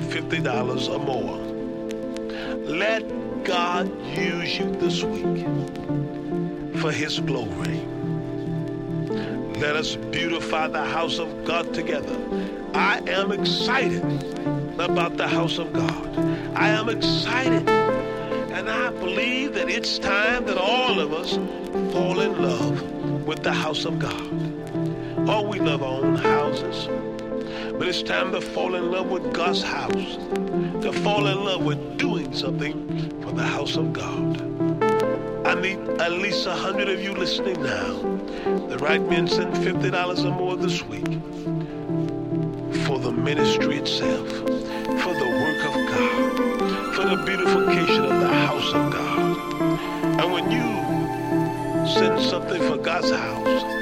$50 or more. Let God use you this week for His glory. Let us beautify the house of God together. I am excited about the house of God. I am excited. And I believe that it's time that all of us fall in love with the house of God. Oh, we love our own houses. But it's time to fall in love with God's house. To fall in love with doing something for the house of God. I need at least a hundred of you listening now. The right men send fifty dollars or more this week for the ministry itself, for the work of God, for the beautification of the house of God. And when you send something for God's house,